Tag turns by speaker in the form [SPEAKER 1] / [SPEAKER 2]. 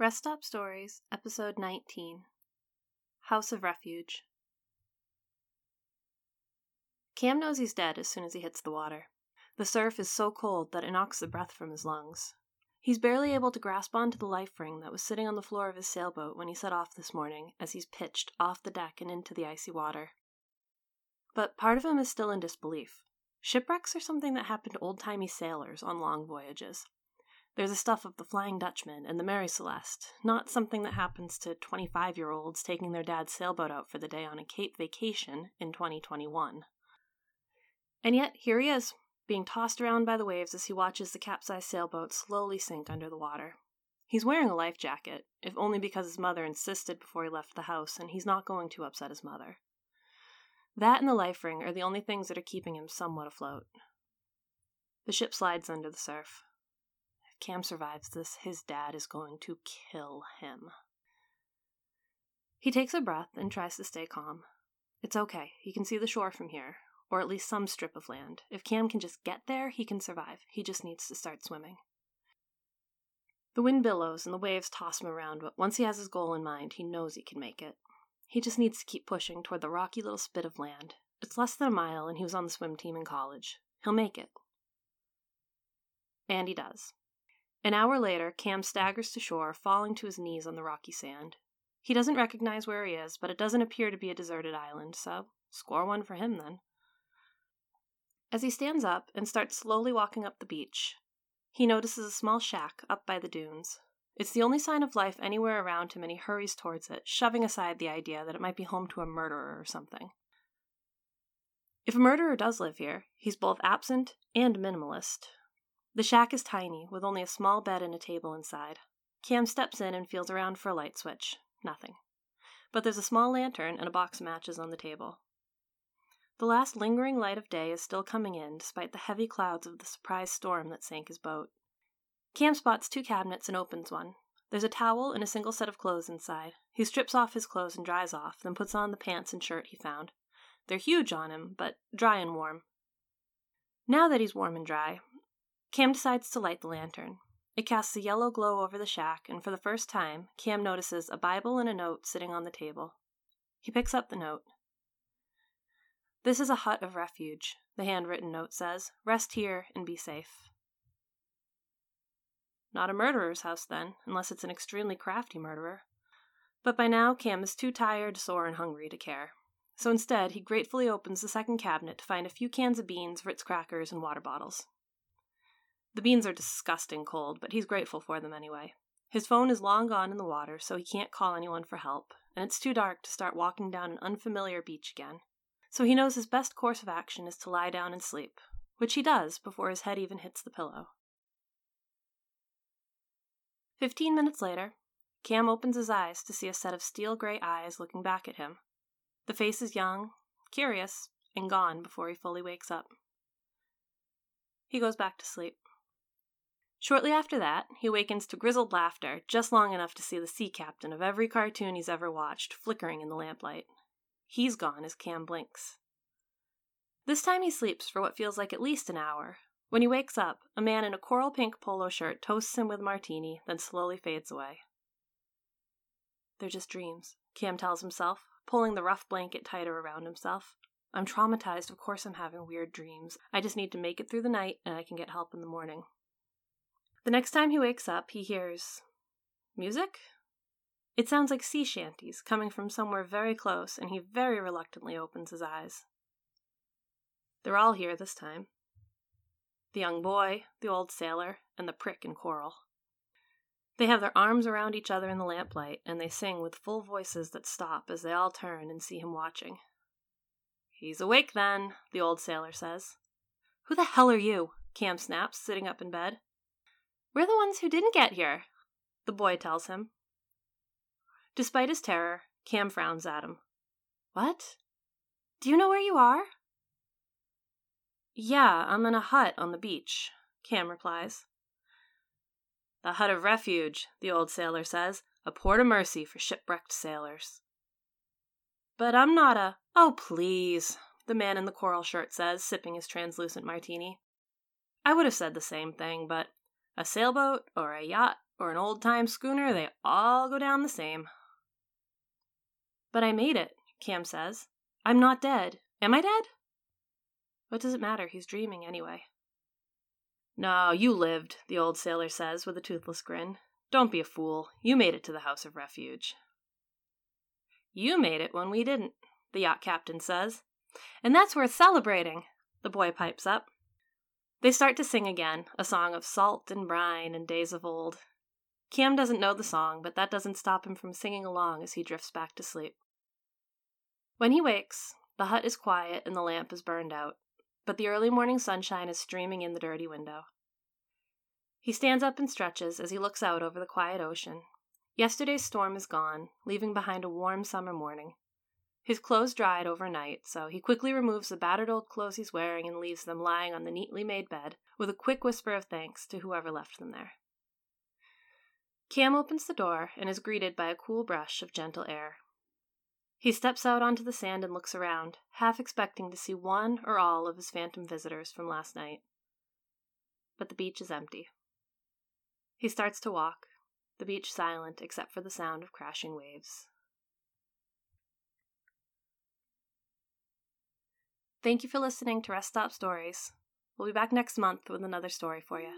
[SPEAKER 1] Rest Stop Stories, Episode 19 House of Refuge. Cam knows he's dead as soon as he hits the water. The surf is so cold that it knocks the breath from his lungs. He's barely able to grasp onto the life ring that was sitting on the floor of his sailboat when he set off this morning as he's pitched off the deck and into the icy water. But part of him is still in disbelief. Shipwrecks are something that happen to old timey sailors on long voyages. They're the stuff of the Flying Dutchman and the Mary Celeste, not something that happens to 25 year olds taking their dad's sailboat out for the day on a Cape vacation in 2021. And yet, here he is, being tossed around by the waves as he watches the capsized sailboat slowly sink under the water. He's wearing a life jacket, if only because his mother insisted before he left the house, and he's not going to upset his mother. That and the life ring are the only things that are keeping him somewhat afloat. The ship slides under the surf. Cam survives this, his dad is going to kill him. He takes a breath and tries to stay calm. It's okay. He can see the shore from here, or at least some strip of land. If Cam can just get there, he can survive. He just needs to start swimming. The wind billows and the waves toss him around, but once he has his goal in mind, he knows he can make it. He just needs to keep pushing toward the rocky little spit of land. It's less than a mile, and he was on the swim team in college. He'll make it. And he does. An hour later, Cam staggers to shore, falling to his knees on the rocky sand. He doesn't recognize where he is, but it doesn't appear to be a deserted island, so score one for him then. As he stands up and starts slowly walking up the beach, he notices a small shack up by the dunes. It's the only sign of life anywhere around him, and he hurries towards it, shoving aside the idea that it might be home to a murderer or something. If a murderer does live here, he's both absent and minimalist, the shack is tiny, with only a small bed and a table inside. Cam steps in and feels around for a light switch. Nothing. But there's a small lantern and a box of matches on the table. The last lingering light of day is still coming in, despite the heavy clouds of the surprise storm that sank his boat. Cam spots two cabinets and opens one. There's a towel and a single set of clothes inside. He strips off his clothes and dries off, then puts on the pants and shirt he found. They're huge on him, but dry and warm. Now that he's warm and dry, Cam decides to light the lantern. It casts a yellow glow over the shack, and for the first time, Cam notices a Bible and a note sitting on the table. He picks up the note. This is a hut of refuge, the handwritten note says. Rest here and be safe. Not a murderer's house, then, unless it's an extremely crafty murderer. But by now, Cam is too tired, sore, and hungry to care. So instead, he gratefully opens the second cabinet to find a few cans of beans, Ritz crackers, and water bottles. The beans are disgusting cold, but he's grateful for them anyway. His phone is long gone in the water, so he can't call anyone for help, and it's too dark to start walking down an unfamiliar beach again. So he knows his best course of action is to lie down and sleep, which he does before his head even hits the pillow. Fifteen minutes later, Cam opens his eyes to see a set of steel gray eyes looking back at him. The face is young, curious, and gone before he fully wakes up. He goes back to sleep. Shortly after that, he wakens to grizzled laughter, just long enough to see the sea captain of every cartoon he's ever watched flickering in the lamplight. He's gone as Cam blinks. This time he sleeps for what feels like at least an hour. When he wakes up, a man in a coral pink polo shirt toasts him with martini, then slowly fades away. They're just dreams, Cam tells himself, pulling the rough blanket tighter around himself. I'm traumatized, of course I'm having weird dreams. I just need to make it through the night and I can get help in the morning. The next time he wakes up, he hears music? It sounds like sea shanties coming from somewhere very close, and he very reluctantly opens his eyes. They're all here this time the young boy, the old sailor, and the prick in coral. They have their arms around each other in the lamplight, and they sing with full voices that stop as they all turn and see him watching. He's awake then, the old sailor says. Who the hell are you? Cam snaps, sitting up in bed. We're the ones who didn't get here, the boy tells him. Despite his terror, Cam frowns at him. What? Do you know where you are? Yeah, I'm in a hut on the beach, Cam replies. The hut of refuge, the old sailor says, a port of mercy for shipwrecked sailors. But I'm not a. Oh, please, the man in the coral shirt says, sipping his translucent martini. I would have said the same thing, but a sailboat or a yacht or an old time schooner, they all go down the same. But I made it, Cam says. I'm not dead. Am I dead? What does it matter? He's dreaming anyway. No, you lived, the old sailor says with a toothless grin. Don't be a fool. You made it to the House of Refuge. You made it when we didn't, the yacht captain says. And that's worth celebrating, the boy pipes up. They start to sing again, a song of salt and brine and days of old. Cam doesn't know the song, but that doesn't stop him from singing along as he drifts back to sleep. When he wakes, the hut is quiet and the lamp is burned out, but the early morning sunshine is streaming in the dirty window. He stands up and stretches as he looks out over the quiet ocean. Yesterday's storm is gone, leaving behind a warm summer morning. His clothes dried overnight, so he quickly removes the battered old clothes he's wearing and leaves them lying on the neatly made bed, with a quick whisper of thanks to whoever left them there. Cam opens the door and is greeted by a cool brush of gentle air. He steps out onto the sand and looks around, half expecting to see one or all of his phantom visitors from last night. But the beach is empty. He starts to walk, the beach silent except for the sound of crashing waves. Thank you for listening to Rest Stop Stories. We'll be back next month with another story for you.